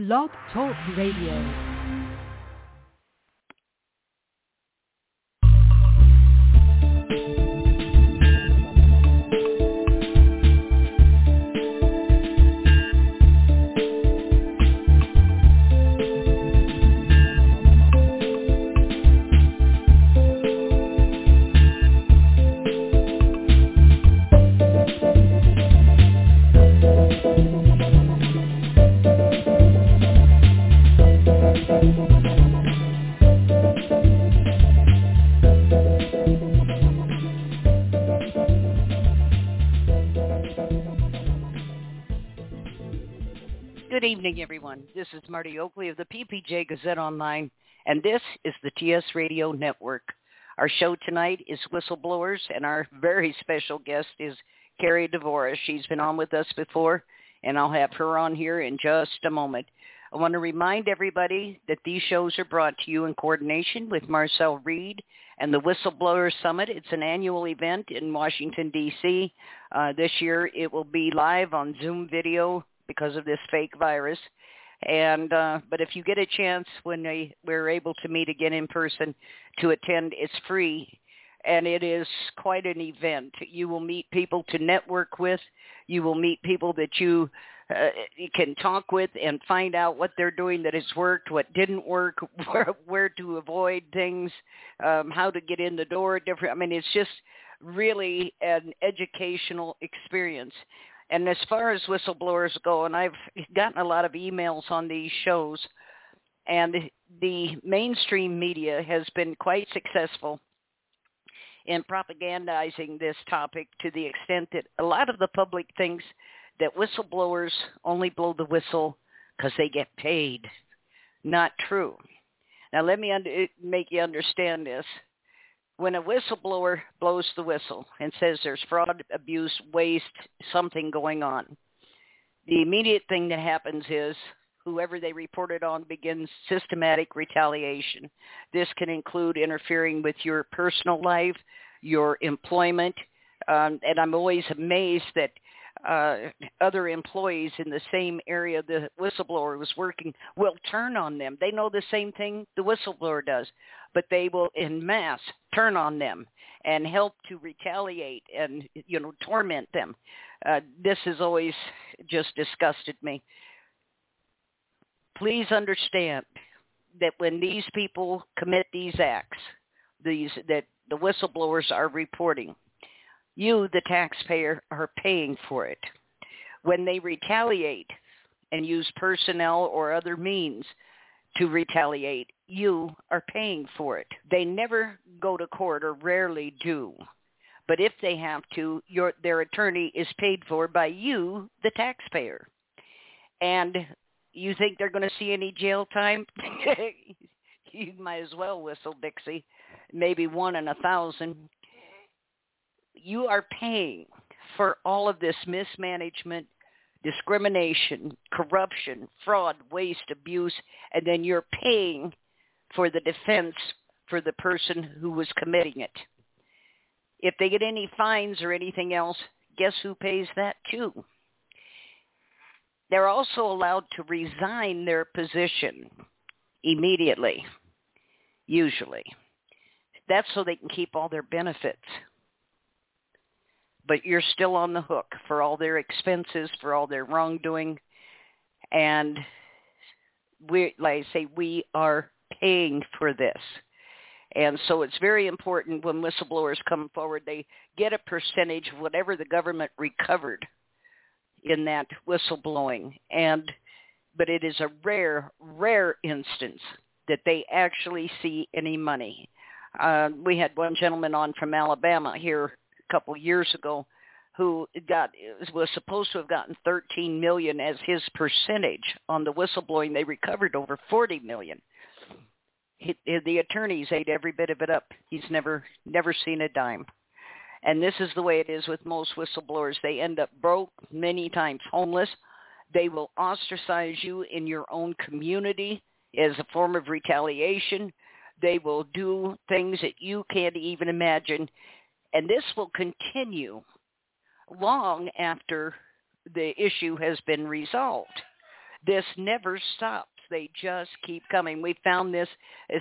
Blog Talk Radio. Evening, everyone. This is Marty Oakley of the PPJ Gazette Online, and this is the TS Radio Network. Our show tonight is Whistleblowers, and our very special guest is Carrie Devorah. She's been on with us before, and I'll have her on here in just a moment. I want to remind everybody that these shows are brought to you in coordination with Marcel Reid and the Whistleblower Summit. It's an annual event in Washington, D.C. Uh, this year it will be live on Zoom video because of this fake virus. And uh, but if you get a chance when they, we're able to meet again in person to attend, it's free, and it is quite an event. You will meet people to network with. You will meet people that you uh, you can talk with and find out what they're doing that has worked, what didn't work, where, where to avoid things, um, how to get in the door. Different. I mean, it's just really an educational experience. And as far as whistleblowers go, and I've gotten a lot of emails on these shows, and the mainstream media has been quite successful in propagandizing this topic to the extent that a lot of the public thinks that whistleblowers only blow the whistle because they get paid. Not true. Now let me under, make you understand this when a whistleblower blows the whistle and says there's fraud, abuse, waste, something going on, the immediate thing that happens is whoever they report it on begins systematic retaliation. This can include interfering with your personal life, your employment, um, and I'm always amazed that uh, other employees in the same area the whistleblower was working will turn on them. They know the same thing the whistleblower does, but they will in mass turn on them and help to retaliate and you know torment them. Uh, this has always just disgusted me. Please understand that when these people commit these acts, these that the whistleblowers are reporting, you, the taxpayer, are paying for it. When they retaliate and use personnel or other means to retaliate, you are paying for it. They never go to court or rarely do. But if they have to, your, their attorney is paid for by you, the taxpayer. And you think they're going to see any jail time? you might as well whistle Dixie. Maybe one in a thousand you are paying for all of this mismanagement, discrimination, corruption, fraud, waste, abuse, and then you're paying for the defense for the person who was committing it. If they get any fines or anything else, guess who pays that too? They're also allowed to resign their position immediately, usually. That's so they can keep all their benefits but you're still on the hook for all their expenses, for all their wrongdoing. And we, like I say, we are paying for this. And so it's very important when whistleblowers come forward, they get a percentage of whatever the government recovered in that whistleblowing. And but it is a rare, rare instance that they actually see any money. Uh, we had one gentleman on from Alabama here couple years ago who got was supposed to have gotten 13 million as his percentage on the whistleblowing. They recovered over 40 million. He, the attorneys ate every bit of it up. He's never never seen a dime. And this is the way it is with most whistleblowers. They end up broke, many times homeless. They will ostracize you in your own community as a form of retaliation. They will do things that you can't even imagine and this will continue long after the issue has been resolved. This never stops. They just keep coming. We found this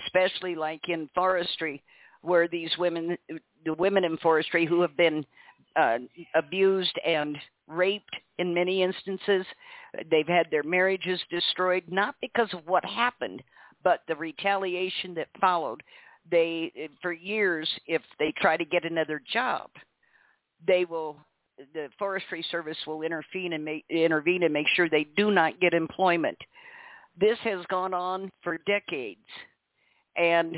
especially like in forestry where these women, the women in forestry who have been uh, abused and raped in many instances, they've had their marriages destroyed, not because of what happened, but the retaliation that followed. They, for years, if they try to get another job, they will the Forestry Service will intervene and make, intervene and make sure they do not get employment. This has gone on for decades, and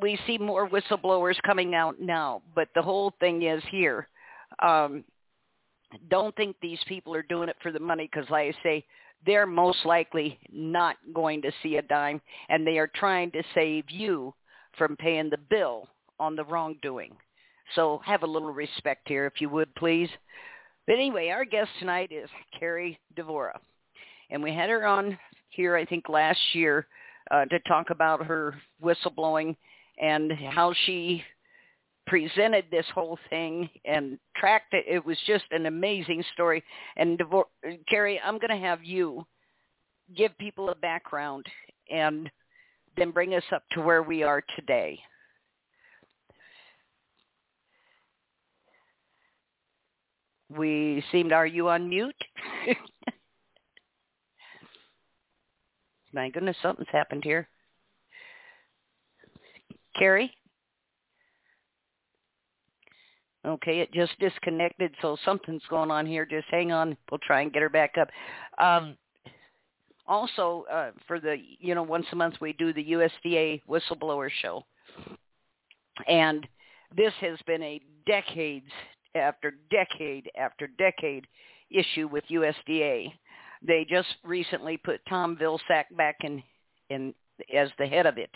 we see more whistleblowers coming out now. But the whole thing is here. Um, don't think these people are doing it for the money because, like I say, they're most likely not going to see a dime, and they are trying to save you from paying the bill on the wrongdoing. So have a little respect here, if you would, please. But anyway, our guest tonight is Carrie Devorah. And we had her on here, I think, last year uh, to talk about her whistleblowing and how she presented this whole thing and tracked it. It was just an amazing story. And Devor- Carrie, I'm going to have you give people a background and then bring us up to where we are today. We seemed, are you on mute? My goodness, something's happened here. Carrie? Okay, it just disconnected, so something's going on here. Just hang on. We'll try and get her back up. Um, also, uh, for the, you know, once a month we do the USDA whistleblower show. And this has been a decades after decade after decade issue with USDA. They just recently put Tom Vilsack back in, in as the head of it.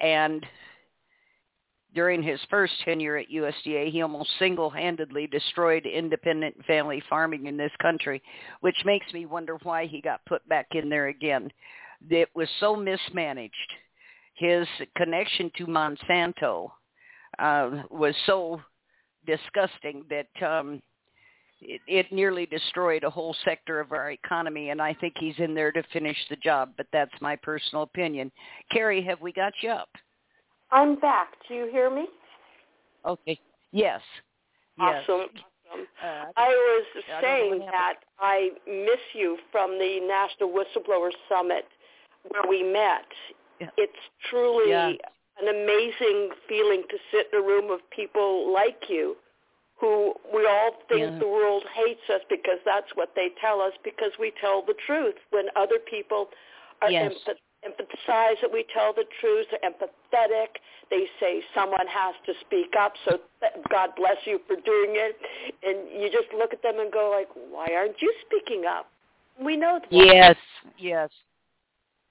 And during his first tenure at USDA, he almost single-handedly destroyed independent family farming in this country, which makes me wonder why he got put back in there again. It was so mismanaged. His connection to Monsanto uh, was so disgusting that um, it, it nearly destroyed a whole sector of our economy, and I think he's in there to finish the job, but that's my personal opinion. Carrie, have we got you up? I'm back. Do you hear me? Okay. Yes. Awesome. Yes. awesome. Uh, I was I saying that I miss you from the National Whistleblower Summit where we met. Yeah. It's truly yeah. an amazing feeling to sit in a room of people like you who we all think yeah. the world hates us because that's what they tell us because we tell the truth when other people are yes. empath- emphasize that we tell the truth. They're empathetic. They say someone has to speak up, so God bless you for doing it. And you just look at them and go like, why aren't you speaking up? We know. Yes, yes,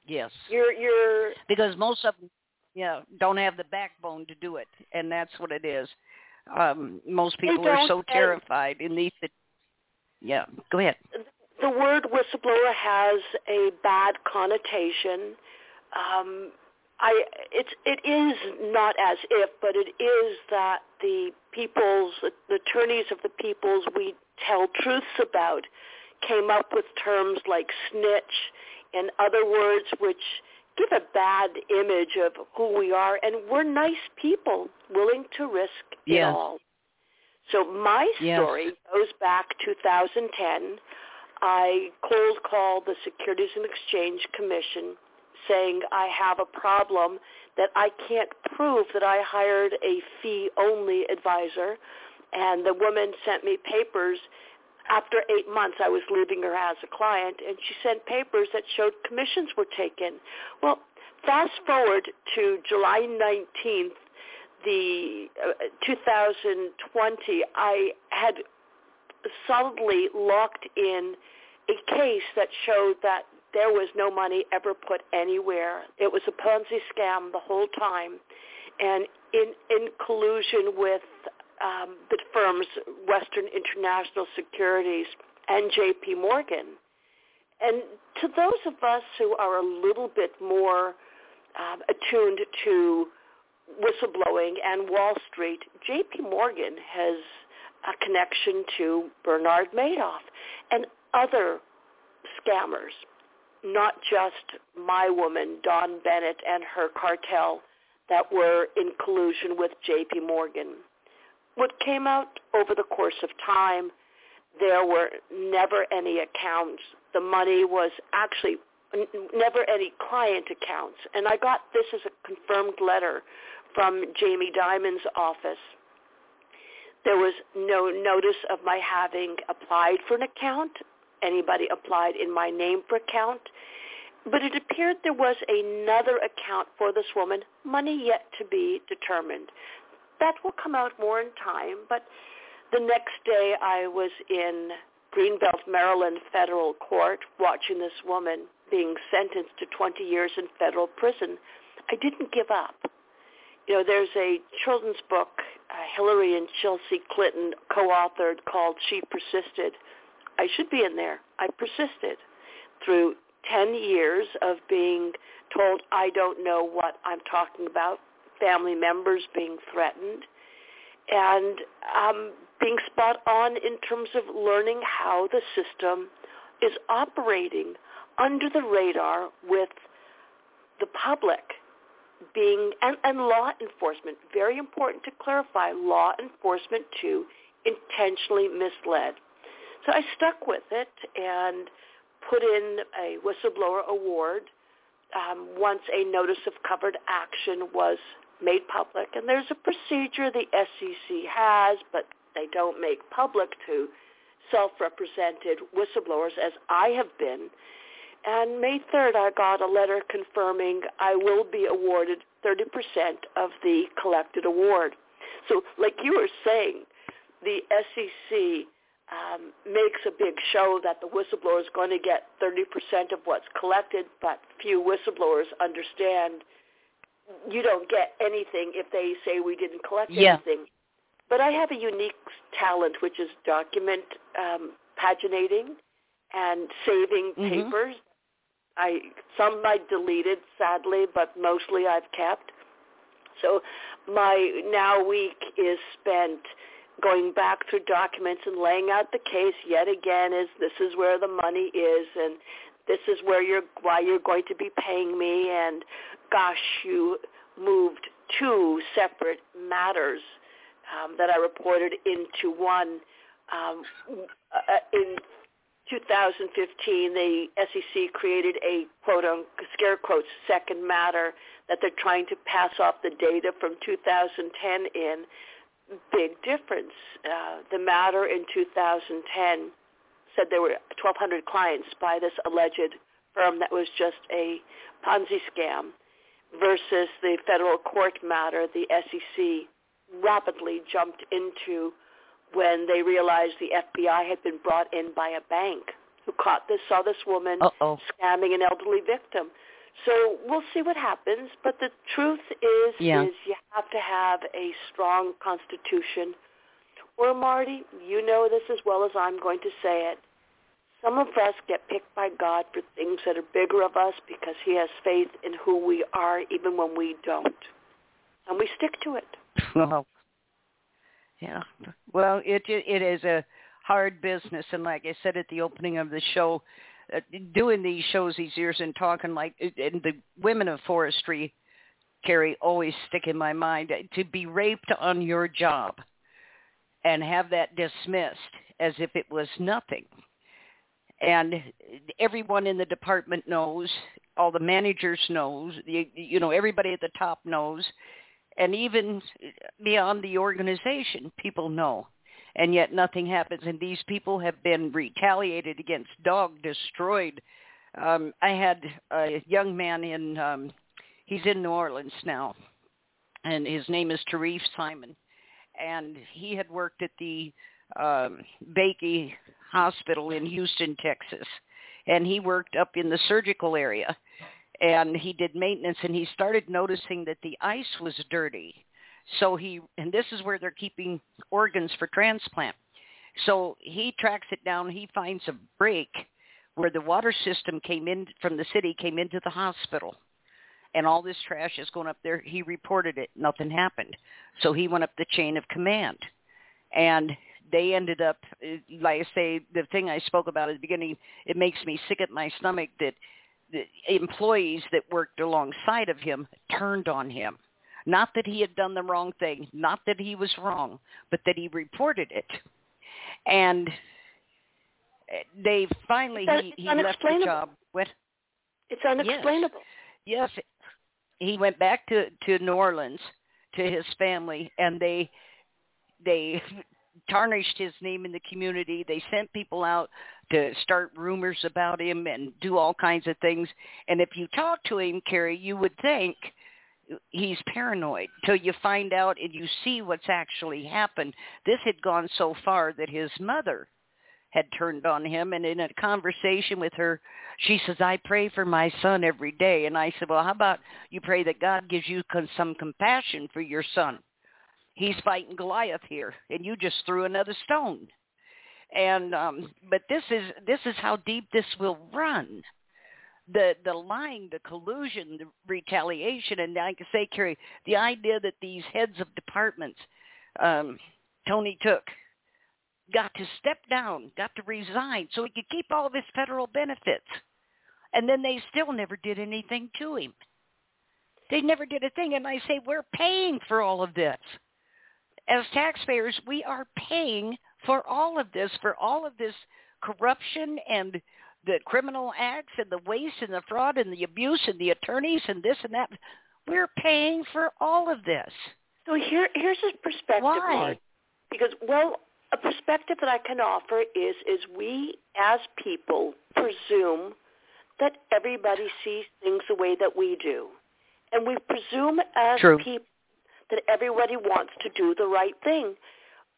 yes. You're you're because most of them, yeah, don't have the backbone to do it, and that's what it is. Um, most people are so terrified and, in these. Yeah, go ahead the word whistleblower has a bad connotation. Um, I, it's, it is not as if, but it is that the peoples, the attorneys of the peoples we tell truths about came up with terms like snitch and other words which give a bad image of who we are. And we're nice people willing to risk yes. it all. So my story yes. goes back 2010. I cold called the Securities and Exchange Commission saying I have a problem that I can't prove that I hired a fee-only advisor. And the woman sent me papers. After eight months, I was leaving her as a client, and she sent papers that showed commissions were taken. Well, fast forward to July 19th, the uh, 2020, I had solidly locked in a case that showed that there was no money ever put anywhere. It was a Ponzi scam the whole time, and in in collusion with um, the firms Western International Securities and J.P. Morgan. And to those of us who are a little bit more um, attuned to whistleblowing and Wall Street, J.P. Morgan has a connection to Bernard Madoff and other scammers, not just my woman, Dawn Bennett, and her cartel that were in collusion with J.P. Morgan. What came out over the course of time, there were never any accounts. The money was actually never any client accounts. And I got this as a confirmed letter from Jamie Dimon's office. There was no notice of my having applied for an account. Anybody applied in my name for account. But it appeared there was another account for this woman, money yet to be determined. That will come out more in time, but the next day I was in Greenbelt, Maryland federal court watching this woman being sentenced to 20 years in federal prison. I didn't give up. You know, there's a children's book uh, Hillary and Chelsea Clinton co-authored called She Persisted. I should be in there. I persisted through 10 years of being told I don't know what I'm talking about, family members being threatened, and um, being spot on in terms of learning how the system is operating under the radar with the public being, and, and law enforcement, very important to clarify, law enforcement too, intentionally misled. So I stuck with it and put in a whistleblower award um, once a notice of covered action was made public. And there's a procedure the SEC has, but they don't make public to self-represented whistleblowers, as I have been. And May 3rd, I got a letter confirming I will be awarded 30% of the collected award. So like you were saying, the SEC um, makes a big show that the whistleblower is going to get 30% of what's collected, but few whistleblowers understand you don't get anything if they say we didn't collect yeah. anything. But I have a unique talent, which is document um, paginating and saving mm-hmm. papers. I some I deleted sadly, but mostly I've kept. So my now week is spent going back through documents and laying out the case yet again is this is where the money is and this is where you're why you're going to be paying me and gosh you moved two separate matters um, that I reported into one um, uh, in 2015 the SEC created a quote unquote scare quotes second matter that they're trying to pass off the data from 2010 in big difference. Uh, the matter in 2010 said there were 1,200 clients by this alleged firm that was just a Ponzi scam versus the federal court matter the SEC rapidly jumped into when they realized the FBI had been brought in by a bank who caught this, saw this woman Uh-oh. scamming an elderly victim. So we'll see what happens. But the truth is, yeah. is you have to have a strong constitution. Or Marty, you know this as well as I'm going to say it. Some of us get picked by God for things that are bigger of us because he has faith in who we are even when we don't. And we stick to it. Yeah. Well, it it is a hard business, and like I said at the opening of the show, uh, doing these shows these years and talking like and the women of forestry, Carrie, always stick in my mind to be raped on your job, and have that dismissed as if it was nothing. And everyone in the department knows, all the managers knows, you, you know, everybody at the top knows, and even beyond the organization, people know. And yet nothing happens. And these people have been retaliated against, dog destroyed. Um, I had a young man in, um, he's in New Orleans now, and his name is Tarif Simon. And he had worked at the um, Bakey Hospital in Houston, Texas. And he worked up in the surgical area and he did maintenance and he started noticing that the ice was dirty. So he, and this is where they're keeping organs for transplant. So he tracks it down. He finds a break where the water system came in from the city, came into the hospital. And all this trash is going up there. He reported it. Nothing happened. So he went up the chain of command. And they ended up, uh, like I say, the thing I spoke about at the beginning, it makes me sick at my stomach that employees that worked alongside of him turned on him. Not that he had done the wrong thing, not that he was wrong, but that he reported it. And they finally it's he, he left the job. What? It's unexplainable. Yes. yes. He went back to to New Orleans to his family and they they tarnished his name in the community. They sent people out to start rumors about him and do all kinds of things. And if you talk to him, Carrie, you would think he's paranoid till you find out and you see what's actually happened. This had gone so far that his mother had turned on him and in a conversation with her she says i pray for my son every day and i said well how about you pray that god gives you some compassion for your son he's fighting Goliath here, and you just threw another stone. And um, but this is this is how deep this will run. The the lying, the collusion, the retaliation, and I say, Carrie, the idea that these heads of departments, um, Tony Tooke, got to step down, got to resign, so he could keep all of his federal benefits, and then they still never did anything to him. They never did a thing, and I say we're paying for all of this as taxpayers, we are paying for all of this, for all of this corruption and the criminal acts and the waste and the fraud and the abuse and the attorneys and this and that. We're paying for all of this. So here, here's a perspective. Why? Because well, a perspective that I can offer is is we as people presume that everybody sees things the way that we do, and we presume as True. people that everybody wants to do the right thing.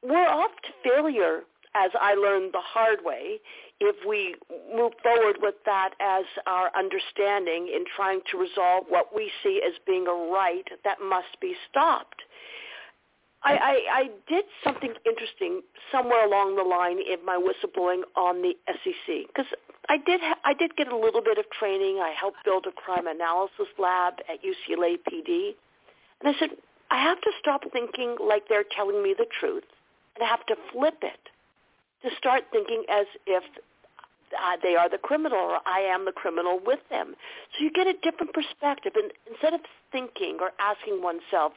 We're off to failure, as I learned the hard way, if we move forward with that as our understanding in trying to resolve what we see as being a right that must be stopped. I, I, I did something interesting somewhere along the line in my whistleblowing on the SEC because I did ha- I did get a little bit of training. I helped build a crime analysis lab at UCLA PD, and I said, I have to stop thinking like they're telling me the truth and have to flip it to start thinking as if uh, they are the criminal or I am the criminal with them. So you get a different perspective. And instead of thinking or asking oneself,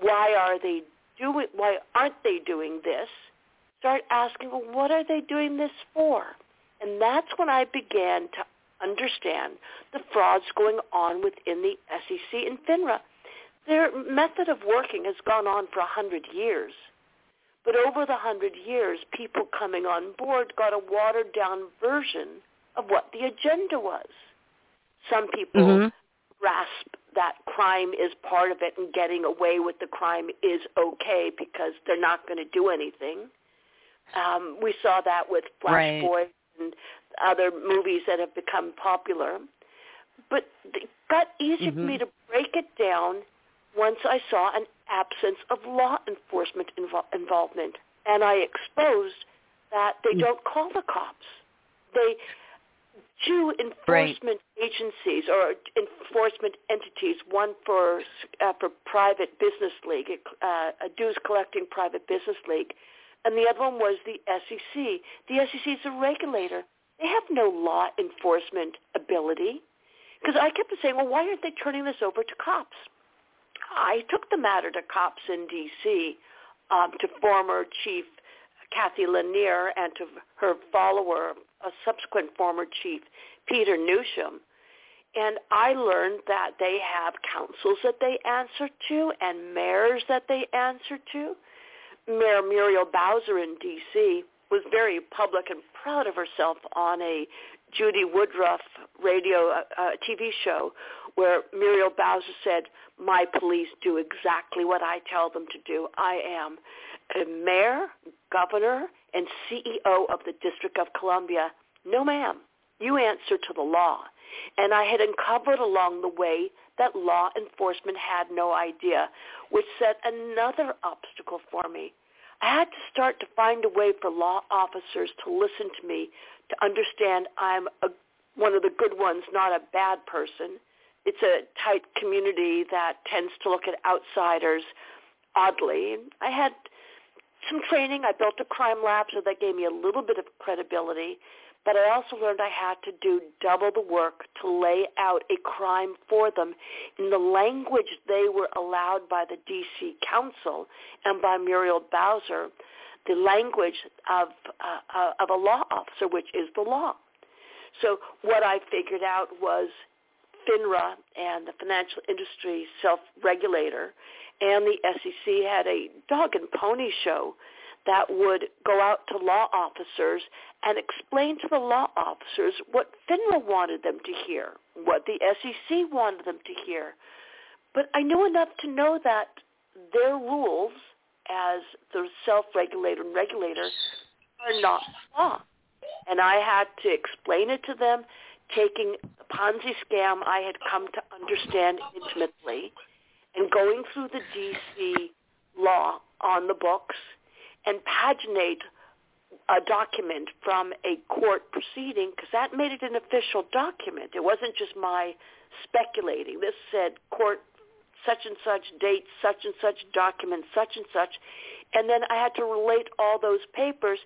why are they doing, why aren't they doing this? Start asking, well, what are they doing this for? And that's when I began to understand the frauds going on within the SEC and FINRA. Their method of working has gone on for a hundred years. But over the hundred years, people coming on board got a watered down version of what the agenda was. Some people mm-hmm. grasp that crime is part of it and getting away with the crime is okay because they're not going to do anything. Um, we saw that with Flash right. Boy and other movies that have become popular. But it got easy mm-hmm. for me to break it down once I saw an absence of law enforcement invo- involvement, and I exposed that they mm. don't call the cops. They two enforcement right. agencies or enforcement entities, one for uh, for private business league, uh, a dues collecting private business league, and the other one was the SEC. The SEC is a regulator. They have no law enforcement ability. Because I kept saying, well, why aren't they turning this over to cops? I took the matter to cops in D.C., um, to former Chief Cathy Lanier and to her follower, a subsequent former chief, Peter Newsham. And I learned that they have councils that they answer to and mayors that they answer to. Mayor Muriel Bowser in D.C. was very public and proud of herself on a Judy Woodruff radio uh, uh TV show where Muriel Bowser said, my police do exactly what I tell them to do. I am a mayor, governor, and CEO of the District of Columbia. No, ma'am. You answer to the law. And I had uncovered along the way that law enforcement had no idea, which set another obstacle for me. I had to start to find a way for law officers to listen to me, to understand I'm a, one of the good ones, not a bad person, it's a tight community that tends to look at outsiders oddly. I had some training. I built a crime lab, so that gave me a little bit of credibility. But I also learned I had to do double the work to lay out a crime for them in the language they were allowed by the D.C. Council and by Muriel Bowser, the language of, uh, uh, of a law officer, which is the law. So what I figured out was FINRA and the Financial Industry Self-Regulator and the SEC had a dog and pony show that would go out to law officers and explain to the law officers what FINRA wanted them to hear, what the SEC wanted them to hear. But I knew enough to know that their rules as the self-regulator and regulator are not law. And I had to explain it to them, taking the Ponzi scam I had come to understand intimately and going through the D.C. law on the books and paginate a document from a court proceeding because that made it an official document. It wasn't just my speculating. This said court such and such date, such and such document, such and such. And then I had to relate all those papers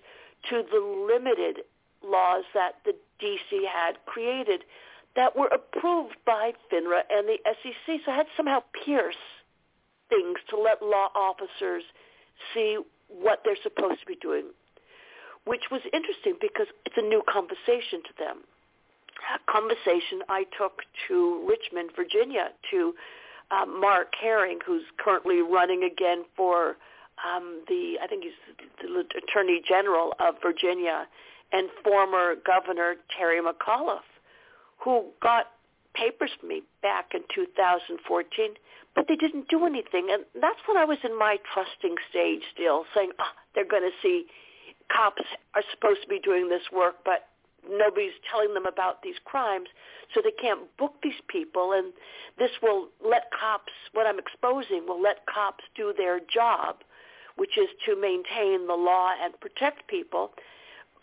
to the limited laws that the DC had created that were approved by FINRA and the SEC. So had to somehow pierce things to let law officers see what they're supposed to be doing, which was interesting because it's a new conversation to them. A conversation I took to Richmond, Virginia, to uh, Mark Herring, who's currently running again for um, the, I think he's the Attorney General of Virginia, and former Governor Terry McAuliffe, who got papers from me back in 2014 but they didn't do anything. And that's when I was in my trusting stage still, saying, oh, they're going to see cops are supposed to be doing this work, but nobody's telling them about these crimes, so they can't book these people. And this will let cops, what I'm exposing, will let cops do their job, which is to maintain the law and protect people.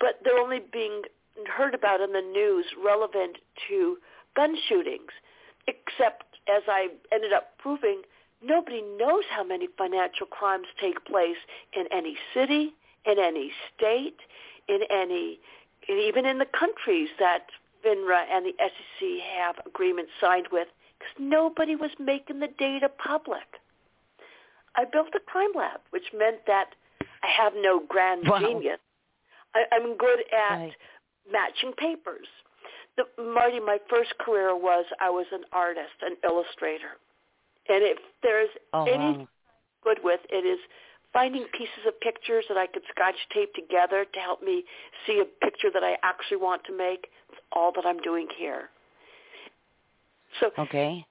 But they're only being heard about in the news relevant to gun shootings, except as I ended up proving, nobody knows how many financial crimes take place in any city, in any state, in any, even in the countries that FINRA and the SEC have agreements signed with, because nobody was making the data public. I built a crime lab, which meant that I have no grand wow. genius. I, I'm good at right. matching papers the, Marty, my first career was I was an artist, an illustrator. And if there's oh, any wow. good with it is finding pieces of pictures that I could scotch tape together to help me see a picture that I actually want to make. It's all that I'm doing here. So okay.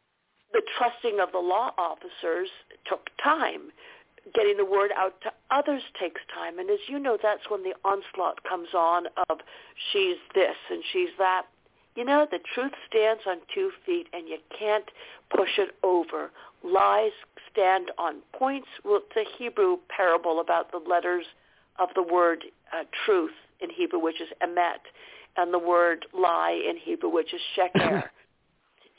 the trusting of the law officers took time. Getting the word out to others takes time. And as you know, that's when the onslaught comes on of she's this and she's that. You know, the truth stands on two feet and you can't push it over. Lies stand on points. Well, it's a Hebrew parable about the letters of the word uh, truth in Hebrew, which is emet, and the word lie in Hebrew, which is sheker.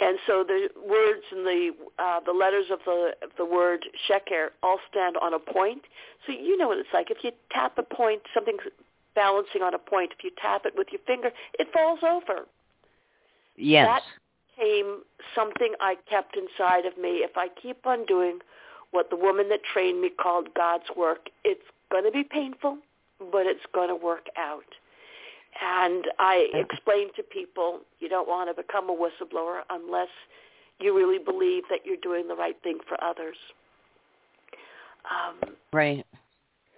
and so the words and the uh, the letters of the of the word sheker all stand on a point. So you know what it's like. If you tap a point, something's balancing on a point. If you tap it with your finger, it falls over. Yes. That came something I kept inside of me. If I keep on doing what the woman that trained me called God's work, it's going to be painful, but it's going to work out. And I explain to people, you don't want to become a whistleblower unless you really believe that you're doing the right thing for others. Um, right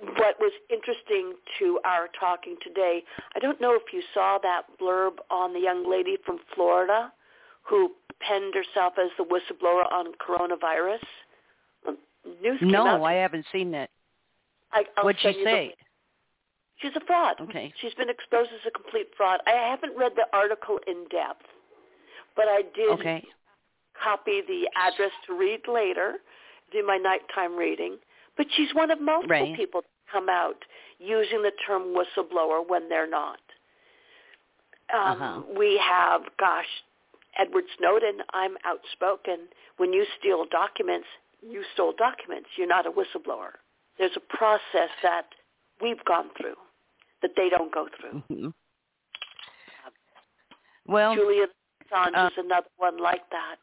what was interesting to our talking today, I don't know if you saw that blurb on the young lady from Florida who penned herself as the whistleblower on coronavirus. News no, I haven't seen that. I, What'd she say? She's a fraud. Okay. She's been exposed as a complete fraud. I haven't read the article in depth, but I did okay. copy the address to read later, do my nighttime reading. But she's one of multiple right. people to come out using the term whistleblower when they're not. Um, uh-huh. We have, gosh, Edward Snowden, I'm outspoken. When you steal documents, you stole documents. You're not a whistleblower. there's a process that we've gone through that they don't go through. Mm-hmm. Well, Julian Assange uh, is another one like that.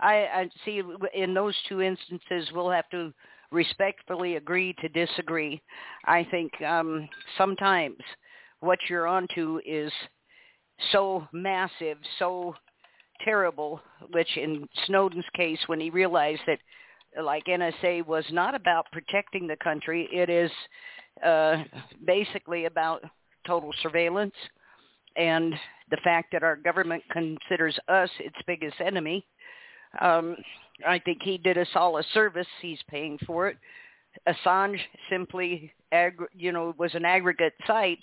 I, I see. In those two instances, we'll have to respectfully agree to disagree. I think um, sometimes what you're onto is so massive, so terrible, which in Snowden's case, when he realized that like NSA was not about protecting the country, it is uh, basically about total surveillance and the fact that our government considers us its biggest enemy. Um, I think he did us all a service. He's paying for it. Assange simply, ag- you know, was an aggregate site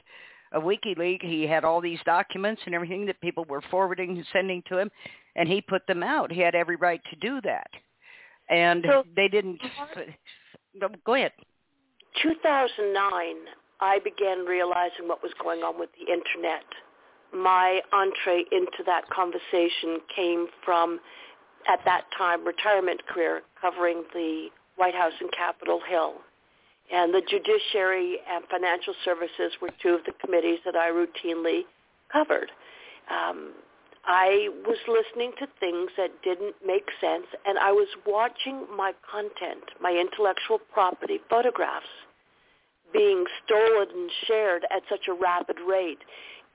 of WikiLeaks. He had all these documents and everything that people were forwarding and sending to him, and he put them out. He had every right to do that, and so, they didn't. Go ahead. 2009, I began realizing what was going on with the internet. My entree into that conversation came from, at that time, retirement career covering the White House and Capitol Hill. And the Judiciary and Financial Services were two of the committees that I routinely covered. Um, I was listening to things that didn't make sense, and I was watching my content, my intellectual property, photographs, being stolen and shared at such a rapid rate.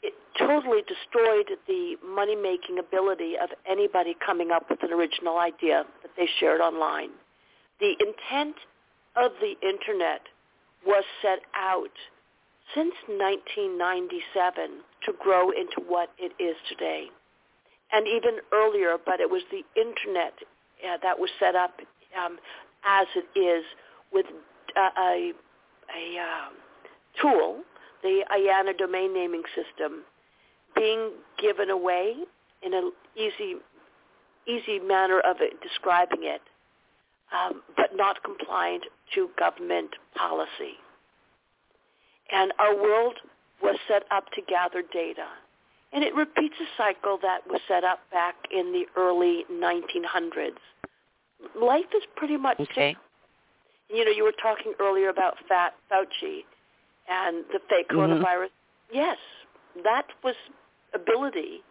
It totally destroyed the money-making ability of anybody coming up with an original idea that they shared online. The intent of the Internet was set out since 1997 to grow into what it is today. And even earlier, but it was the Internet uh, that was set up um, as it is with uh, a a um, tool, the IANA domain naming system, being given away in an easy, easy manner of it, describing it, um, but not compliant to government policy. And our world was set up to gather data. And it repeats a cycle that was set up back in the early 1900s. Life is pretty much okay you know, you were talking earlier about Fat Fauci and the fake mm-hmm. coronavirus. Yes, that was ability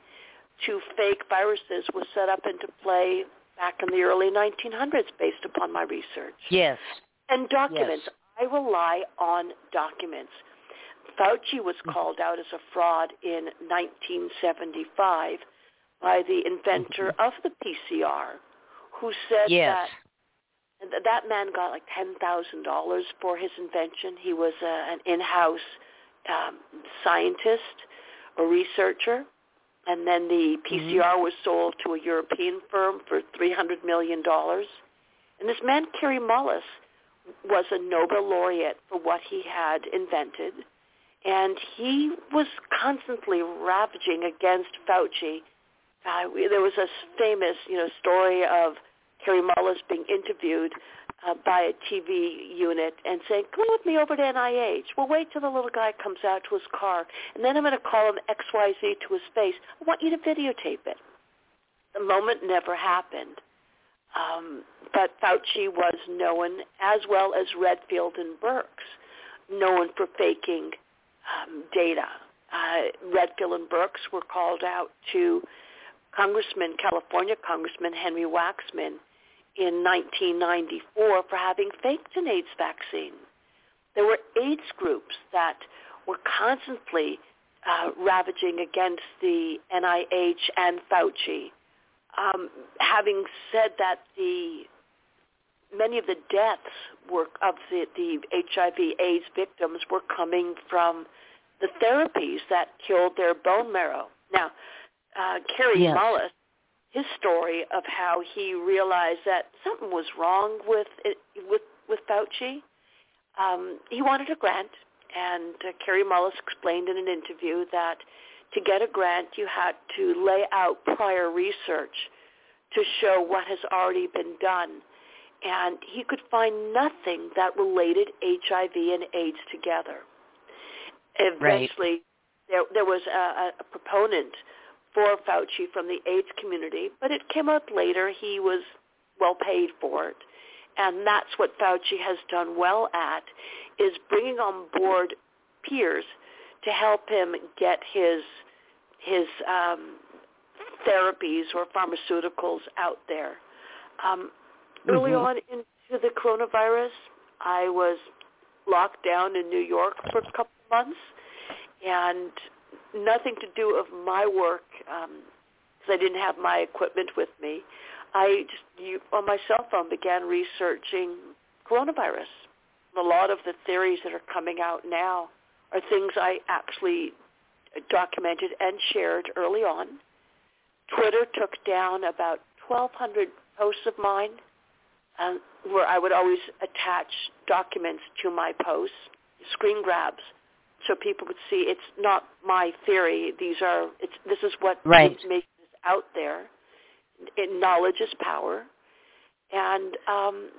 to fake viruses was set up into play back in the early 1900s based upon my research. Yes. And documents. Yes. I rely on documents. Fauci was mm-hmm. called out as a fraud in 1975 by the inventor mm-hmm. of the PCR who said yes. that that man got like ten thousand dollars for his invention. He was a, an in-house um, scientist, a researcher, and then the PCR mm-hmm. was sold to a European firm for three hundred million dollars. And this man, Kary Mullis, was a Nobel laureate for what he had invented, and he was constantly ravaging against Fauci. Uh, there was a famous, you know, story of Kary Mullis being interviewed uh, by a TV unit and saying, come with me over to NIH. We'll wait till the little guy comes out to his car, and then I'm going to call him XYZ to his face. I want you to videotape it. The moment never happened. Um, but Fauci was known, as well as Redfield and Birx, known for faking um, data. Uh, Redfield and Birx were called out to Congressman, California Congressman Henry Waxman, in 1994 for having faked an AIDS vaccine. There were AIDS groups that were constantly uh, ravaging against the NIH and Fauci, um, having said that the many of the deaths were of the, the HIV/AIDS victims were coming from the therapies that killed their bone marrow. Now, uh, Kary yes. Mullis his story of how he realized that something was wrong with it, with with Fauci. Um, he wanted a grant, and uh, Kary Mullis explained in an interview that to get a grant, you had to lay out prior research to show what has already been done. And he could find nothing that related HIV and AIDS together. Eventually, right. there, there was a, a proponent for Fauci from the AIDS community, but it came out later. He was well paid for it. And that's what Fauci has done well at, is bringing on board peers to help him get his his um, therapies or pharmaceuticals out there. Um, early Mhm. on into the coronavirus, I was locked down in New York for a couple of months, and nothing to do of my work because I didn't have my equipment with me. I just you, on my cell phone began researching coronavirus. A lot of the theories that are coming out now are things I actually documented and shared early on. Twitter took down about 1,200 posts of mine um, where I would always attach documents to my posts, screen grabs, so people would see it's not my theory. These are it's this is what Right. information is out there. And knowledge is power, and um,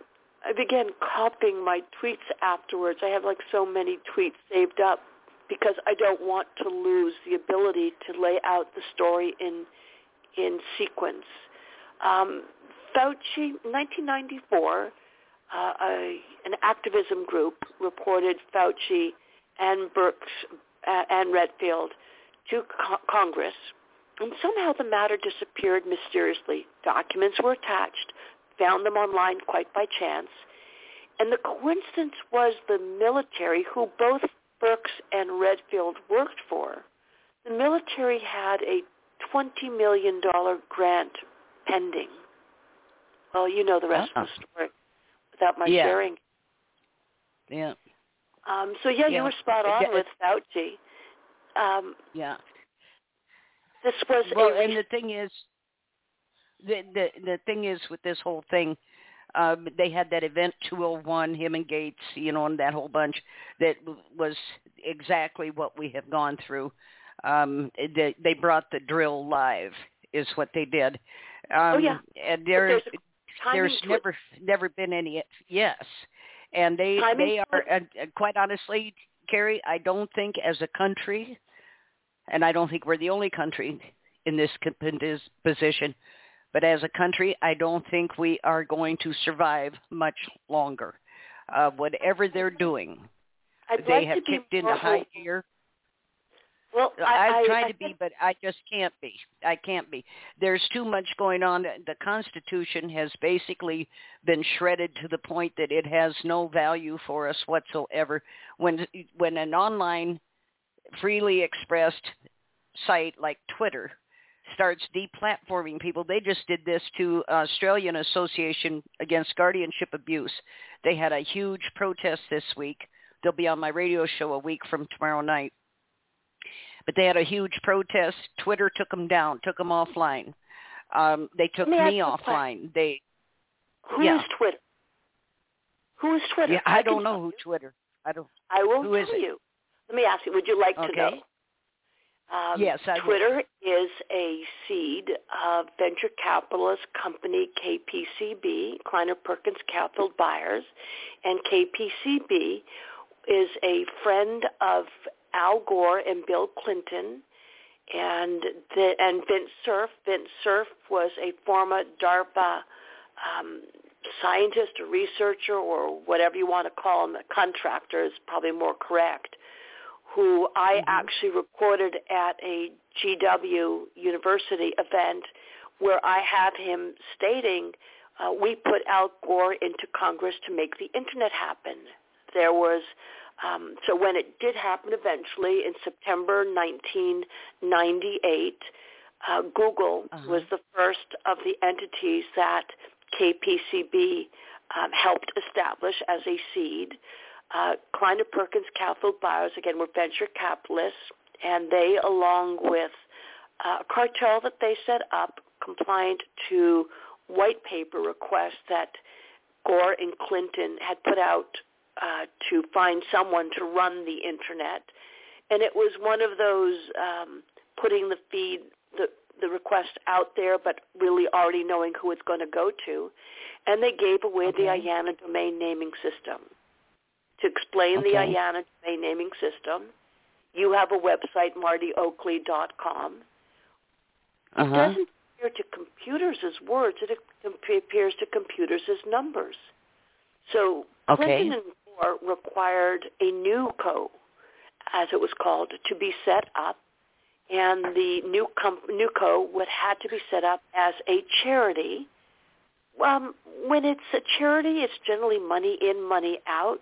I began copying my tweets afterwards. I have like so many tweets saved up because I don't want to lose the ability to lay out the story in in sequence. Um, Fauci, 1994, uh, a, an activism group reported Fauci and Birx uh, and Redfield to co- Congress, and somehow the matter disappeared mysteriously. Documents were attached, found them online quite by chance, and the coincidence was the military, who both Birx and Redfield worked for, the military had a $20 million grant pending. Well, you know the rest of the story without my Yeah. sharing. Yeah. Um, so yeah, Yeah. you were spot on Yeah. with Fauci. Um, Yeah. this was Well, a and the thing is, the the the thing is with this whole thing, um, they had that event 201, him and Gates, you know, and that whole bunch that was exactly what we have gone through. Um, they, they brought the drill live, is what they did. Um, Oh, yeah. and but there's there's a timing there's to it. never never been any yes, and they Timing they to are and, and quite honestly, Carrie, I don't think as a country, and I don't think we're the only country in this position, but as a country, I don't think we are going to survive much longer. Uh, whatever they're doing, I'd they like have kicked into high gear. Well, I, I, tried I to be, but I just can't be. I can't be. There's too much going on. The Constitution has basically been shredded to the point that it has no value for us whatsoever. When when an online, freely expressed site like Twitter starts deplatforming people, they just did this to Australian Association Against Guardianship Abuse. They had a huge protest this week. They'll be on my radio show a week from tomorrow night but they had a huge protest. Twitter took them down, took them offline. Um, they took me me offline. They, Who is yeah. Twitter? Who is Twitter? yeah, I, can don't know who. Twitter. I don't. I will who is tell you. Let me ask you. Would you like to Okay. know? Um, Yes, I. Twitter is a seed of venture capitalist company KPCB, Kleiner Perkins Capital Buyers, and KPCB is a friend of Al Gore and Bill Clinton, and the, and Vince Cerf. Vince Cerf was a former DARPA um, scientist or researcher or whatever you want to call him, a contractor is probably more correct who I Mhm. actually recorded at a GW University event where I have him stating, uh, we put Al Gore into Congress to make the internet happen. There was, um, so when it did happen eventually in September 1998, uh, Google Uh-huh. was the first of the entities that KPCB um, helped establish as a seed uh, Kleiner Perkins Capital Buyers, again, were venture capitalists, and they, along with uh, a cartel that they set up, compliant to white paper requests that Gore and Clinton had put out uh, to find someone to run the internet. And it was one of those um, putting the feed, the, the request out there, but really already knowing who it's going to go to. And they gave away the IANA domain naming system to explain the IANA domain naming system. You have a website, martyoakley.com. It Uh-huh. doesn't appear to computers as words. It appears to computers as numbers. So okay. Clinton and Required a new co, as it was called, to be set up, and the new com- NewCo would had to be set up as a charity. Um, when it's a charity, it's generally money in, money out.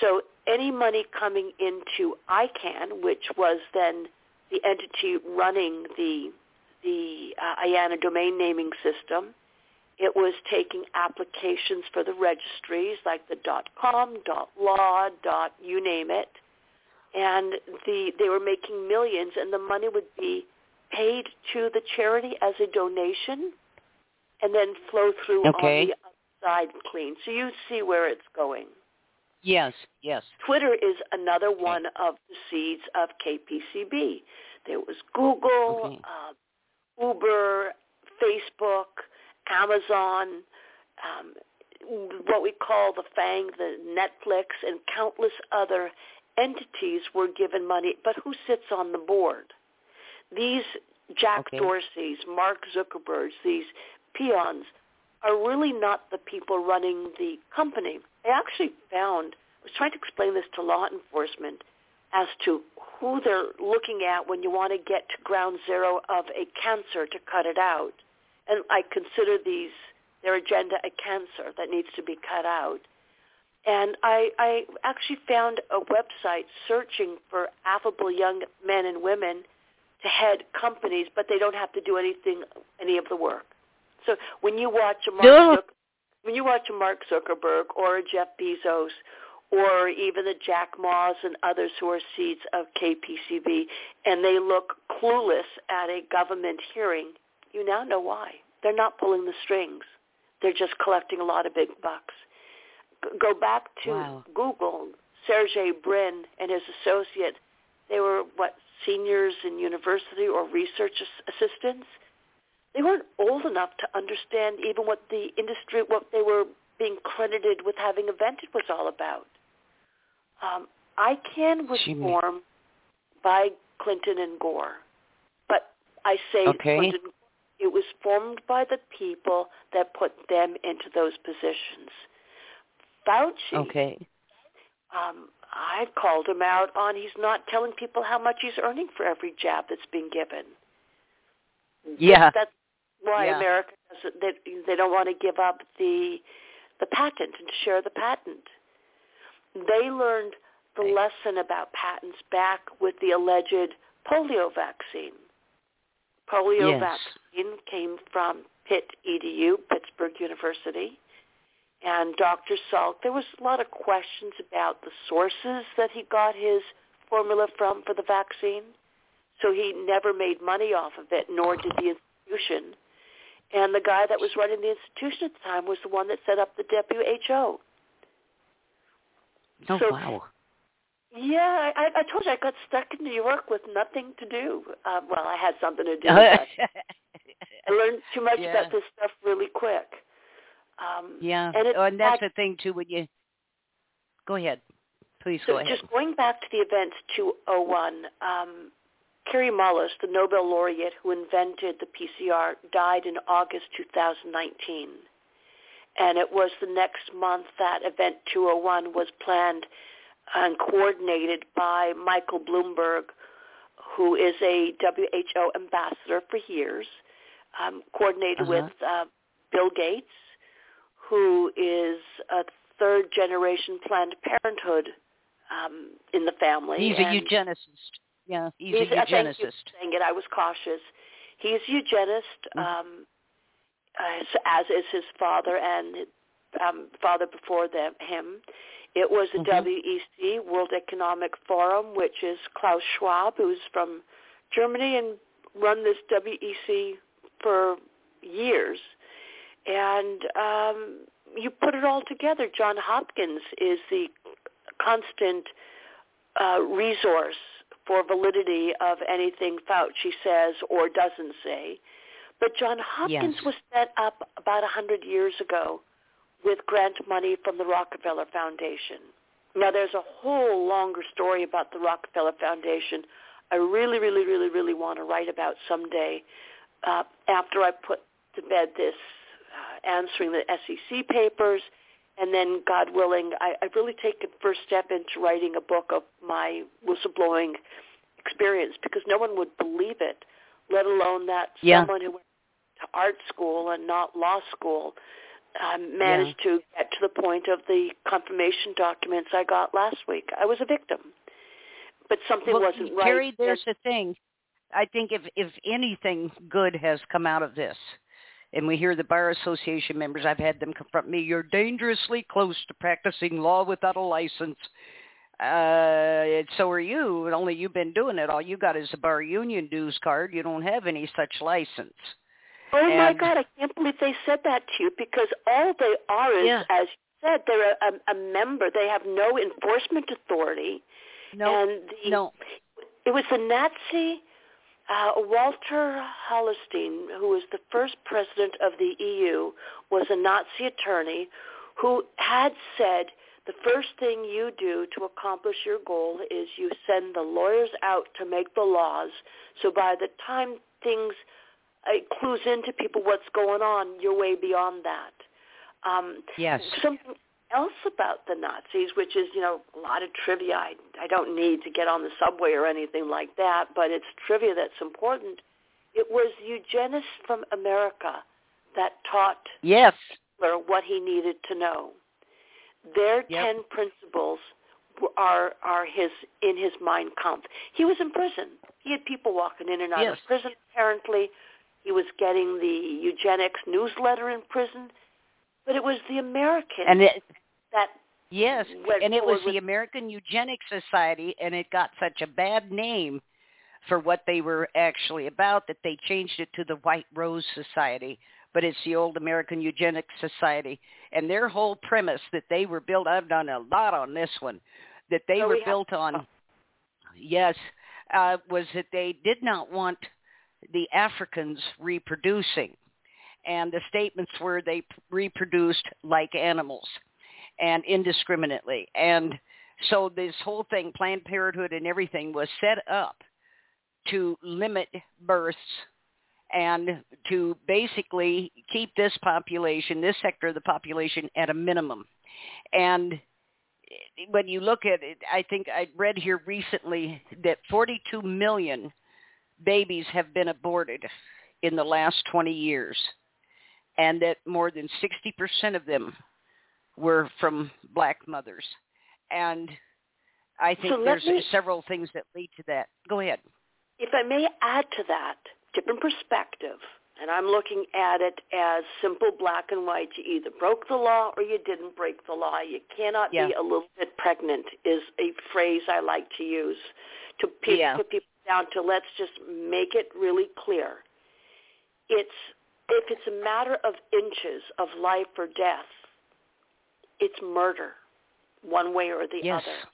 So any money coming into ICANN, which was then the entity running the the uh, IANA domain naming system, it was taking applications for the registries like the .com, .law, .you name it, and the they were making millions, and the money would be paid to the charity as a donation, and then flow through okay. on the side clean. So you see where it's going. Yes, yes. Twitter is another one of the seeds of KPCB. There was Google, okay. uh, Uber, Facebook, Amazon, um, what we call the FANG, the Netflix, and countless other entities were given money. But who sits on the board? These Jack okay. Dorseys, Mark Zuckerbergs, these peons are really not the people running the company. I actually found, I was trying to explain this to law enforcement as to who they're looking at when you want to get to ground zero of a cancer to cut it out. And I consider these, their agenda a cancer that needs to be cut out. And I, I actually found a website searching for affable young men and women to head companies, but they don't have to do anything, any of the work. So when you watch a Mark, No. Zuck- when you watch a Mark Zuckerberg or a Jeff Bezos or even the Jack Ma's and others who are seeds of KPCB, and they look clueless at a government hearing, you now know why. They're not pulling the strings. They're just collecting a lot of big bucks. G- Go back to Wow. Google, Sergey Brin and his associate. They were, what, seniors in university or research assistants? They weren't old enough to understand even what the industry, what they were being credited with having invented was all about. Um, ICANN was Gee, me. formed by Clinton and Gore, but I say Okay. Clinton. It was formed by the people that put them into those positions. Fauci, Okay. um, I called him out on he's not telling people how much he's earning for every jab that's being given. Yeah. That's why Yeah. America doesn't. They, they don't want to give up the the patent and share the patent. They learned the lesson about patents back with the alleged polio vaccine. Polio Yes. vaccine came from Pitt EDU, Pittsburgh University. And Dr. Salk, there was a lot of questions about the sources that he got his formula from for the vaccine. So he never made money off of it, nor did the institution. And the guy that was running the institution at the time was the one that set up the WHO. Oh So- wow. Yeah, I, I told you I got stuck in New York with nothing to do. Uh, well, I had something to do. I learned too much Yeah. about this stuff really quick. Um, And it's oh, and that's back- the thing too. When you go ahead, please So go ahead. just going back to the events 201, um, Kary Mullis, the Nobel laureate who invented the PCR, died in August 2019. And it was the next month that Event 201 was planned and coordinated by Michael Bloomberg, who is a WHO ambassador for years, um, coordinated Uh-huh. with uh, Bill Gates, who is a third generation Planned Parenthood um, in the family. he's a and eugenicist. Yeah, he's, he's- a uh, thank you eugenicist. for saying it. I was cautious. He's a eugenist, Mhm. um, as, as is his father and um, father before them, him. It was the Mhm. WEC, World Economic Forum, which is Klaus Schwab, who's from Germany and run this WEC for years. And um, you put it all together. John Hopkins is the constant uh, resource for validity of anything Fauci says or doesn't say. But John Hopkins Yes. was set up about a 100 years ago with grant money from the Rockefeller Foundation. Now, there's a whole longer story about the Rockefeller Foundation I really, really, really, really want to write about someday uh, after I put to bed this uh, answering the SEC papers and then, God willing, I, I really take a first step into writing a book of my whistleblowing experience because no one would believe it, let alone that Yeah. someone who went to art school and not law school um, managed to get to the point of the confirmation documents I got last week. I was a victim, but something well, wasn't right. Terry, there's the thing. I think if if anything good has come out of this, and we hear the bar association members, I've had them confront me. You're dangerously close to practicing law without a license. Uh, and so are you. Only you've been doing it. All you got is a bar union dues card. You don't have any such license. Oh my God, I can't believe they said that to you because all they are is, Yeah. as you said, they're a, a, member. They have no enforcement authority. No, and the, no. it was the Nazi uh, Walter Hallstein, who was the first president of the EU, was a Nazi attorney who had said the first thing you do to accomplish your goal is you send the lawyers out to make the laws. So by the time things it clues into people what's going on, you're way beyond that. Um, Yes. something else about the Nazis, which is, you know, a lot of trivia. I, I don't need to get on the subway or anything like that, but it's trivia that's important. It was eugenists from America that taught Yes. Hitler what he needed to know. Their Yep. ten principles are are his in his Mein Kampf. He was in prison. He had people walking in and out Yes. of prison. Apparently, he was getting the eugenics newsletter in prison. But it was the Americans And it, that yes, and it was the American Eugenics Society, and it got such a bad name for what they were actually about that they changed it to the White Rose Society. But it's the old American Eugenics Society, and their whole premise that they were built. I've done a lot on this one. That they No, were we have- built on. Yes, uh, was that they did not want the Africans reproducing, and the statements were they reproduced like animals and indiscriminately. And so this whole thing, Planned Parenthood and everything, was set up to limit births and to basically keep this population, this sector of the population, at a minimum. And when you look at it, I think I read here recently that 42 million babies have been aborted in the last 20 years, and that more than 60% of them were from black mothers. And I think So there's me- several things that lead to that. Go ahead. If I may add to that, different perspective, and I'm looking at it as simple black and white. You either broke the law or you didn't break the law. You cannot Yeah. be a little bit pregnant is a phrase I like to use to pe- Yeah. put people down to let's just make it really clear. It's if it's a matter of inches of life or death, it's murder, one way or the Yes. other.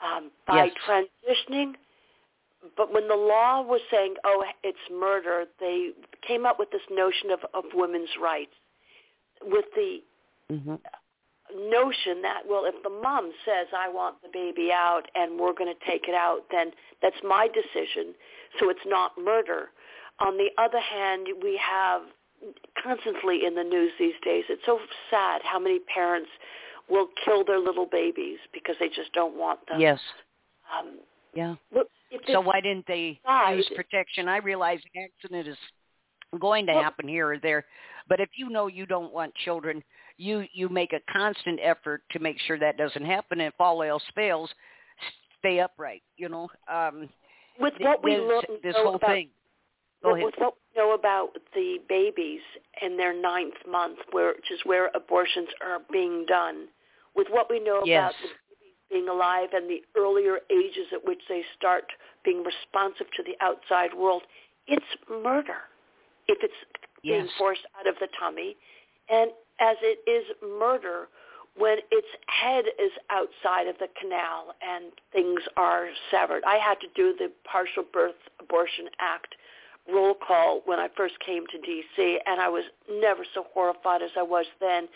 Um, by Yes. transitioning but when the law was saying, oh, it's murder, they came up with this notion of, of women's rights with the Mm-hmm. Notion that, well, if the mom says, I want the baby out and we're going to take it out, then that's my decision, so it's not murder. On the other hand, we have constantly in the news these days, it's so sad how many parents will kill their little babies because they just don't want them. Yes. Um, Yeah. look, So why didn't they died- use protection? I realize an accident is going to happen here or there, but if you know you don't want children, you you make a constant effort to make sure that doesn't happen. And if all else fails, stay upright. You know, um, with what we this, look, this know whole about thing. Go with what we know about the babies in their ninth month, where, which is where abortions are being done, with what we know Yes. about the babies being alive and the earlier ages at which they start being responsive to the outside world, it's murder if it's being forced out of the tummy, and as it is murder when its head is outside of the canal and things are severed. I had to do the Partial Birth Abortion Act roll call when I first came to DC, and I was never so horrified as I was then.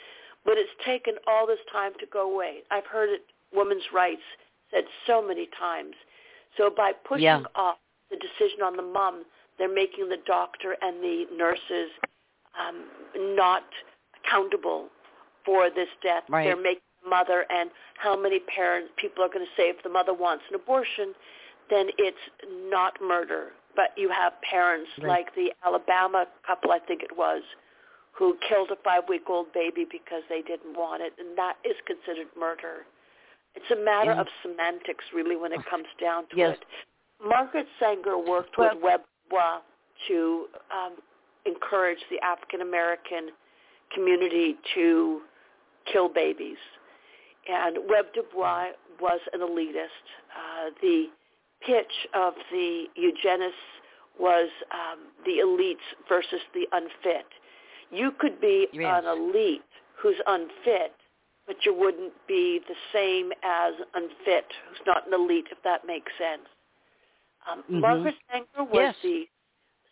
But it's taken all this time to go away. I've heard it, women's rights said so many times. So by pushing Yeah. off the decision on the mom, they're making the doctor and the nurses um, not accountable for this death. Right. They're making the mother and how many parents people are going to say if the mother wants an abortion, then it's not murder. But you have parents Right. like the Alabama couple, I think it was, who killed a five-week-old baby because they didn't want it, and that is considered murder. It's a matter Yeah. of semantics, really, when it comes down to Yes. it. Margaret Sanger worked Well- with Dubois to um, encourage the African American community to kill babies. And Webb Dubois was an elitist. Uh, the pitch of the eugenists was um, the elites versus the unfit. You could be Yes. an elite who's unfit, but you wouldn't be the same as unfit who's not an elite, if that makes sense. Um, Mhm. Margaret Sanger was Yes. the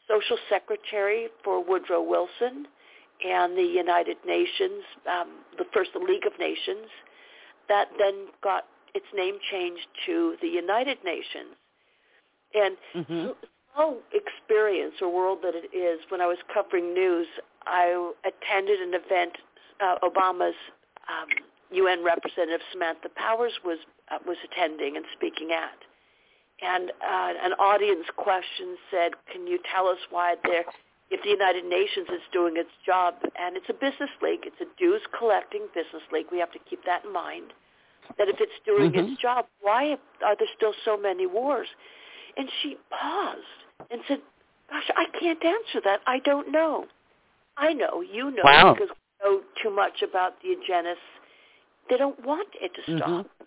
social secretary for Woodrow Wilson and the United Nations, um, the first League of Nations, that then got its name changed to the United Nations. And Mhm. small experience or world that it is, when I was covering news, I attended an event uh, Obama's um, UN representative Samantha Powers was uh, was attending and speaking at. And uh, an audience question said, "Can you tell us why there, if the United Nations is doing its job, and it's a business league, it's a dues collecting business league. We have to keep that in mind. That if it's doing Mhm. its job, why are there still so many wars?" And she paused and said, "Gosh, I can't answer that. I don't know. I know you know Wow. because we know too much about the eugenists. They don't want it to stop. Mhm.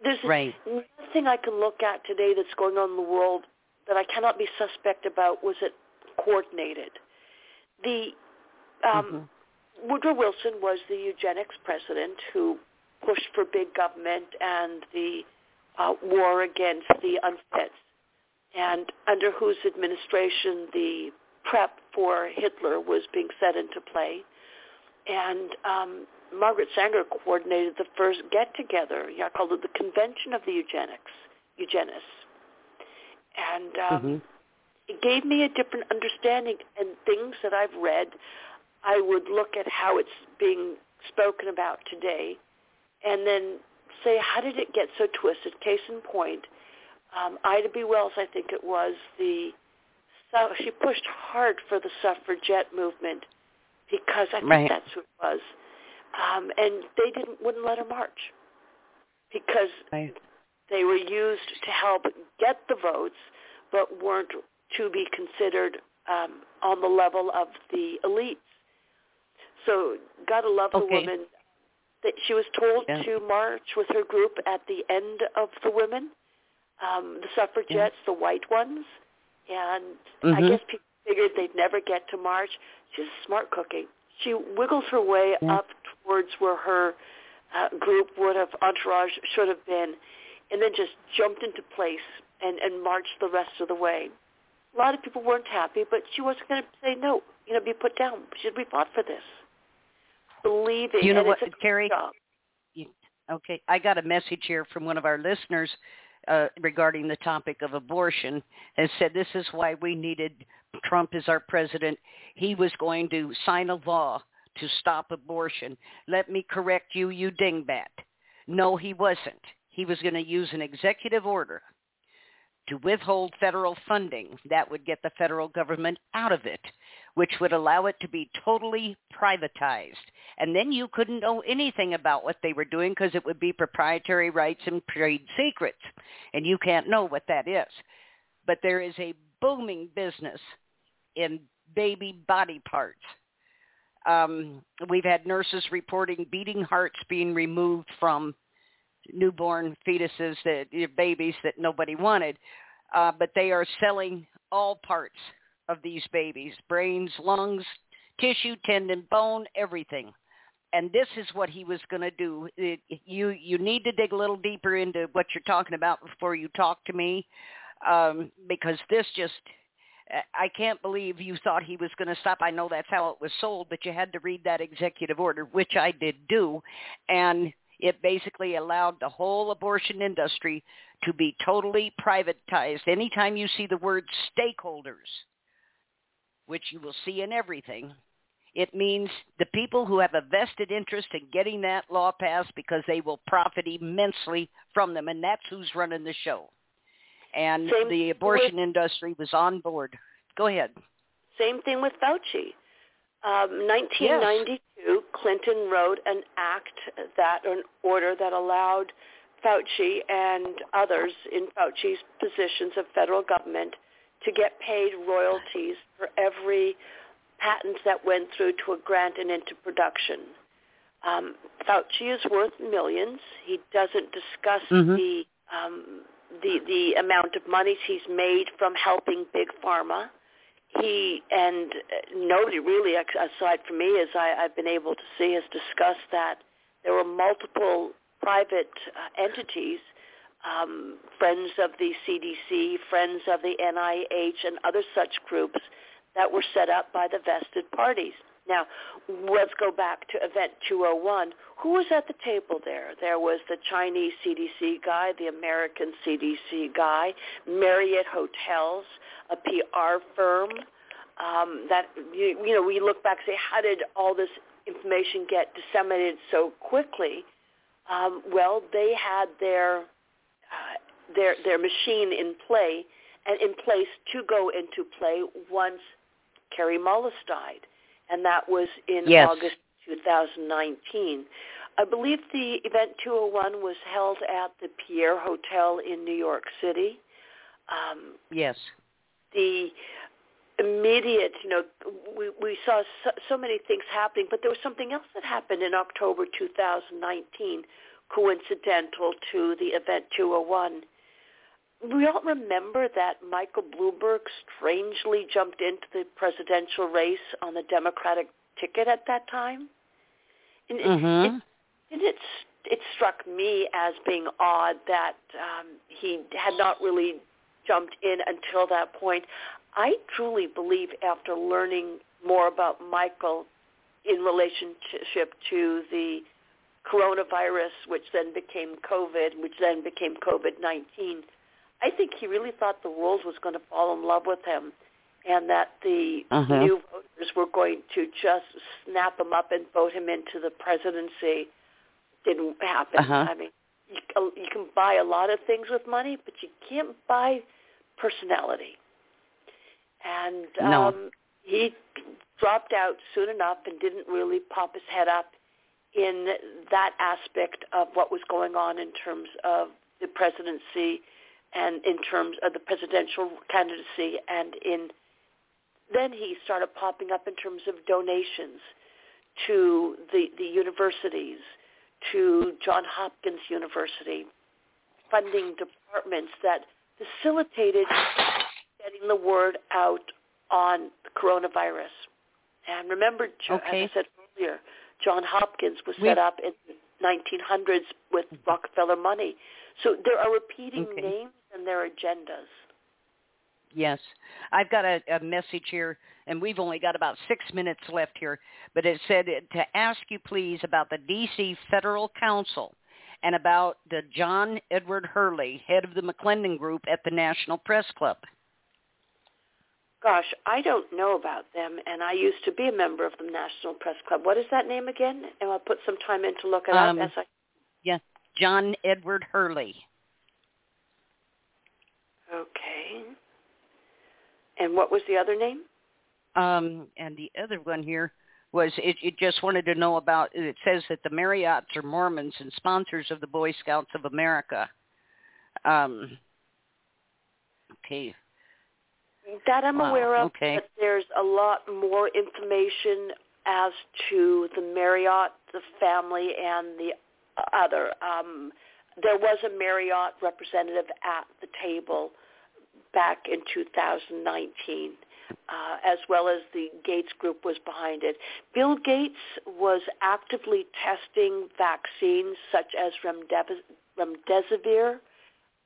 There's Right. nothing I can look at today that's going on in the world that I cannot be suspect about. Was it coordinated? The um, Mhm. Woodrow Wilson was the eugenics president who pushed for big government and the uh, war against the unfit, and under whose administration the prep for Hitler was being set into play. And um, Margaret Sanger coordinated the first get-together. I called it the Convention of the Eugenics, Eugenists. And um, Mhm. It gave me a different understanding and things that I've read. I would look at how it's being spoken about today and then say, how did it get so twisted? Case in point, um, Ida B. Wells, I think it was, the so she pushed hard for the suffragette movement because I think Right. that's who it was. Um, and they didn't wouldn't let her march because Right. they were used to help get the votes, but weren't to be considered um, on the level of the elites. So, gotta love the woman. That she was told Yeah. to march with her group at the end of the women, um, the suffragettes, the white ones, and I Mhm. guess people figured they'd never get to march. She's smart cookie. She wiggles her way Yeah. up towards where her uh, group would have entourage should have been, and then just jumped into place and, and marched the rest of the way. A lot of people weren't happy, but she wasn't going to say no, you know, be put down. She we fought for this. Believing, You know what, Carrie? Okay, I got a message here from one of our listeners uh, regarding the topic of abortion and said this is why we needed Trump as our president. He was going to sign a law to stop abortion. Let me correct you, you dingbat. No, he wasn't. He was going to use an executive order to withhold federal funding. That would get the federal government out of it, which would allow it to be totally privatized. And then you couldn't know anything about what they were doing because it would be proprietary rights and trade secrets. And you can't know what that is. But there is a booming business in baby body parts. Um, we've had nurses reporting beating hearts being removed from newborn fetuses that babies that nobody wanted, uh, but they are selling all parts of these babies: brains, lungs, tissue, tendon, bone, everything. And this is what he was going to do. It, you you need to dig a little deeper into what you're talking about before you talk to me, um, because this just I can't believe you thought he was going to stop. I know that's how it was sold, but you had to read that executive order, which I did do, and it basically allowed the whole abortion industry to be totally privatized. Anytime you see the word stakeholders, which you will see in everything, It means the people who have a vested interest in getting that law passed because they will profit immensely from them, and that's who's running the show. And Same the abortion with- industry was on board. Go ahead. Same thing with Fauci. Um, 1992, Clinton wrote an act that, an order that allowed Fauci and others in Fauci's positions of federal government to get paid royalties for every patent that went through to a grant and into production. Um, Fauci is worth millions. He doesn't discuss Mhm. the um, the the amount of monies he's made from helping big pharma. He and uh, nobody really, aside from me, as I, I've been able to see, has discussed that there were multiple private uh, entities, um, friends of the CDC, friends of the NIH, and other such groups that were set up by the vested parties. Now, let's go back to Event 201. Who was at the table there? There was the Chinese CDC guy, the American CDC guy, Marriott Hotels, a PR firm. Um, that you, you know, we look back and say, how did all this information get disseminated so quickly? Um, well, they had their uh, their their machine in play and in place to go into play once Kary Mullis died, and that was in Yes. August 2019. I believe the event 201 was held at the Pierre Hotel in New York City. Um, Yes. the immediate, you know, we, we saw so, so many things happening, but there was something else that happened in October 2019, coincidental to the event 201. We all remember that Michael Bloomberg strangely jumped into the presidential race on the Democratic ticket at that time. And it- Mhm. it, and it, it struck me as being odd that um, he had not really jumped in until that point. I truly believe after learning more about Michael in relationship to the coronavirus, which then became COVID, which then became COVID-19, I think he really thought the world was going to fall in love with him and that the Uh-huh. new voters were going to just snap him up and vote him into the presidency. Didn't happen. Uh-huh. I mean, you, you can buy a lot of things with money, but you can't buy personality. And No. um, he dropped out soon enough and didn't really pop his head up in that aspect of what was going on in terms of the presidency and in terms of the presidential candidacy and in then he started popping up in terms of donations to the, the universities, to John Hopkins University, funding departments that facilitated getting the word out on the coronavirus. And remember, Okay. as I said earlier, John Hopkins was set up in the 1900s with Rockefeller money. So there are repeating Okay. names and their agendas. Yes. I've got a, a message here, and we've only got about six minutes left here, but it said to ask you, please, about the D.C. Federal Council and about the John Edward Hurley, head of the McClendon Group at the National Press Club. Gosh, I don't know about them, and I used to be a member of the National Press Club. What is that name again? And I'll put some time in to look it Um, up. As I, Yeah, John Edward Hurley. Okay. And what was the other name? Um, and the other one here was it, it just wanted to know about, it says that the Marriotts are Mormons and sponsors of the Boy Scouts of America. Um, okay. That I'm Wow, aware of, okay. but there's a lot more information as to the Marriott, the family, and the other. Um, there was a Marriott representative at the table back in 2019, uh, as well as the Gates Group was behind it. Bill Gates was actively testing vaccines such as remdesivir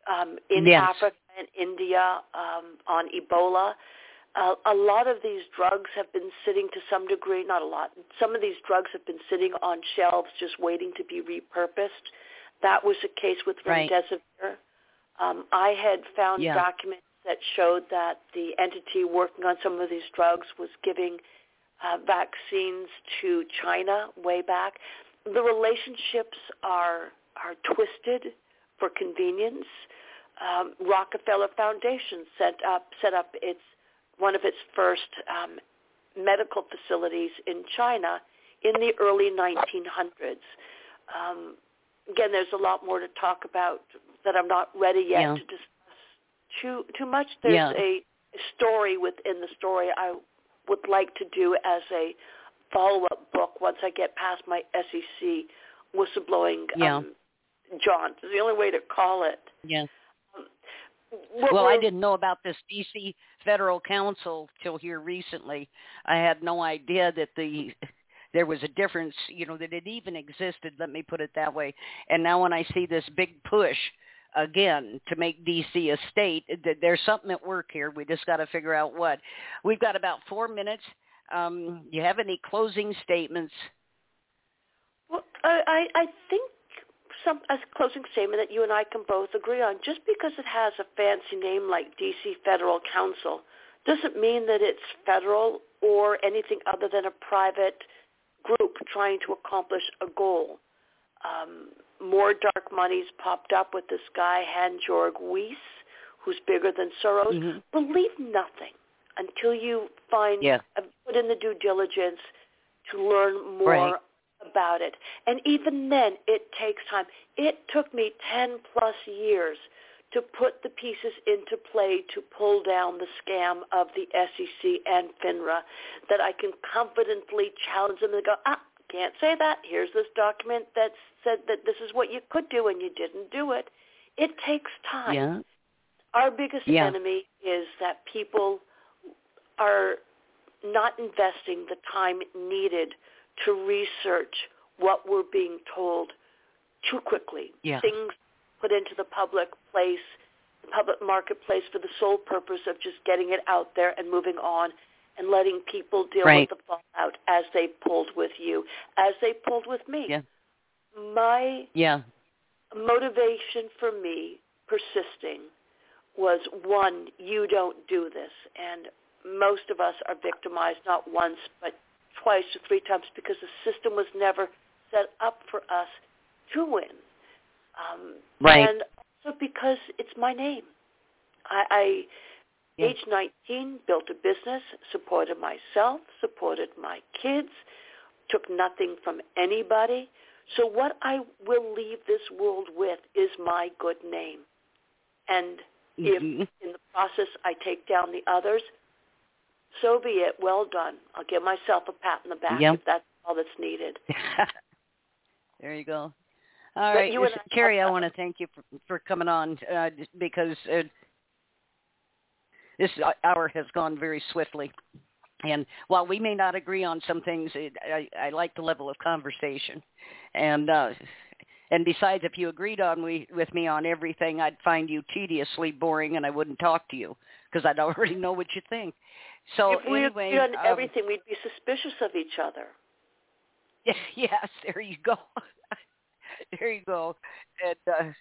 um, in Yes. Africa and India um, on Ebola. Uh, a lot of these drugs have been sitting to some degree, not a lot, some of these drugs have been sitting on shelves just waiting to be repurposed. That was the case with Right. remdesivir. Um, I had found Yeah. documents that showed that the entity working on some of these drugs was giving uh, vaccines to China way back. The relationships are are twisted for convenience. Um, Rockefeller Foundation set up set up its one of its first um, medical facilities in China in the early 1900s. Um, again, there's a lot more to talk about that I'm not ready yet Yeah. to discuss too too much. There's Yeah. a story within the story I would like to do as a follow-up book once I get past my SEC whistleblowing Yeah. um, jaunt. It's the only way to call it. Yeah. What well, I didn't know about this DC Federal Council till here recently. I had no idea that the there was a difference, you know, that it even existed. Let me put it that way. And now when I see this big push again to make DC a state, there's something at work here. We just got to figure out what. We've got about four minutes. Um, you have any closing statements? Well, I, I I think some a closing statement that you and I can both agree on. Just because it has a fancy name like DC Federal Council doesn't mean that it's federal or anything other than a private group trying to accomplish a goal. Um, more dark money's popped up with this guy Hansjörg Wyss, who's bigger than Soros. Mhm. Believe nothing until you find Yeah. uh, put in the due diligence to learn more Right. about it. And even then, it takes time. It took me 10 plus years to put the pieces into play to pull down the scam of the SEC and FINRA that I can confidently challenge them and go, ah, can't say that. Here's this document that said that this is what you could do and you didn't do it. It takes time. Yeah. Our biggest Yeah. enemy is that people are not investing the time needed to research what we're being told too quickly. Yeah. Things put into the public place, the public marketplace for the sole purpose of just getting it out there and moving on and letting people deal Right. with the fallout as they pulled with you, as they pulled with me. Yeah. My Yeah. motivation for me persisting was one, you don't do this. And most of us are victimized not once, but twice or three times because the system was never set up for us to win. Um, Right. And also because it's my name. I, I Yeah. age 19, built a business, supported myself, supported my kids, took nothing from anybody. So what I will leave this world with is my good name. And if Mhm. in the process I take down the others, so be it. Well done. I'll give myself a pat on the back Yep. if that's all that's needed. there you go. All But right, you I- Carrie, I want to thank you for, for coming on uh, because uh, this hour has gone very swiftly. And while we may not agree on some things, it, I, I like the level of conversation. And uh, and besides, if you agreed on we, with me on everything, I'd find you tediously boring, and I wouldn't talk to you because I'd already know what you think. So if we anyway, agreed on um, everything, we'd be suspicious of each other. yes, there you go. there you go. And uh,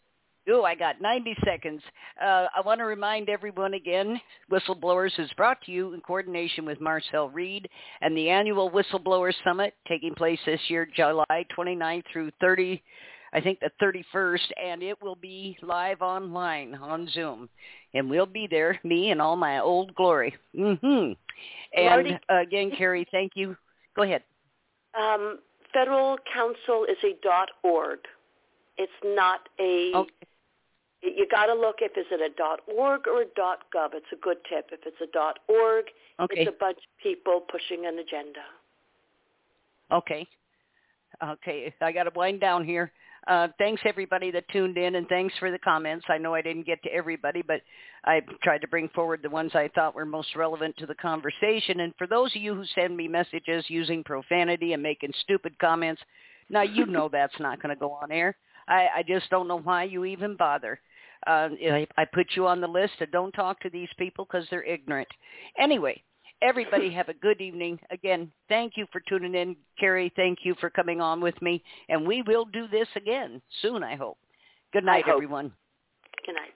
oh, I got 90 seconds. Uh, I want to remind everyone again, Whistleblowers is brought to you in coordination with Marcel Reid and the annual Whistleblower Summit taking place this year, July 29th through 30. I think the 31st, and it will be live online on Zoom, and we'll be there, me and all my old glory. hmm And uh, again, Carrie, thank you. Go ahead. Um, Federal Council is a dot .org. It's not a. Okay. You got to look if is it a dot .org or a dot .gov. It's a good tip. If it's a dot .org, Okay. it's a bunch of people pushing an agenda. Okay. Okay. I got to wind down here. Uh, thanks everybody that tuned in, and thanks for the comments. I know I didn't get to everybody, but I tried to bring forward the ones I thought were most relevant to the conversation. And for those of you who send me messages using profanity and making stupid comments, now you know that's not going to go on air. I, I just don't know why you even bother. Uh, I, I put you on the list of don't talk to these people because they're ignorant. Anyway, everybody have a good evening. Again, thank you for tuning in. Carrie, thank you for coming on with me. And we will do this again soon, I hope. Good night, hope. everyone. Good night.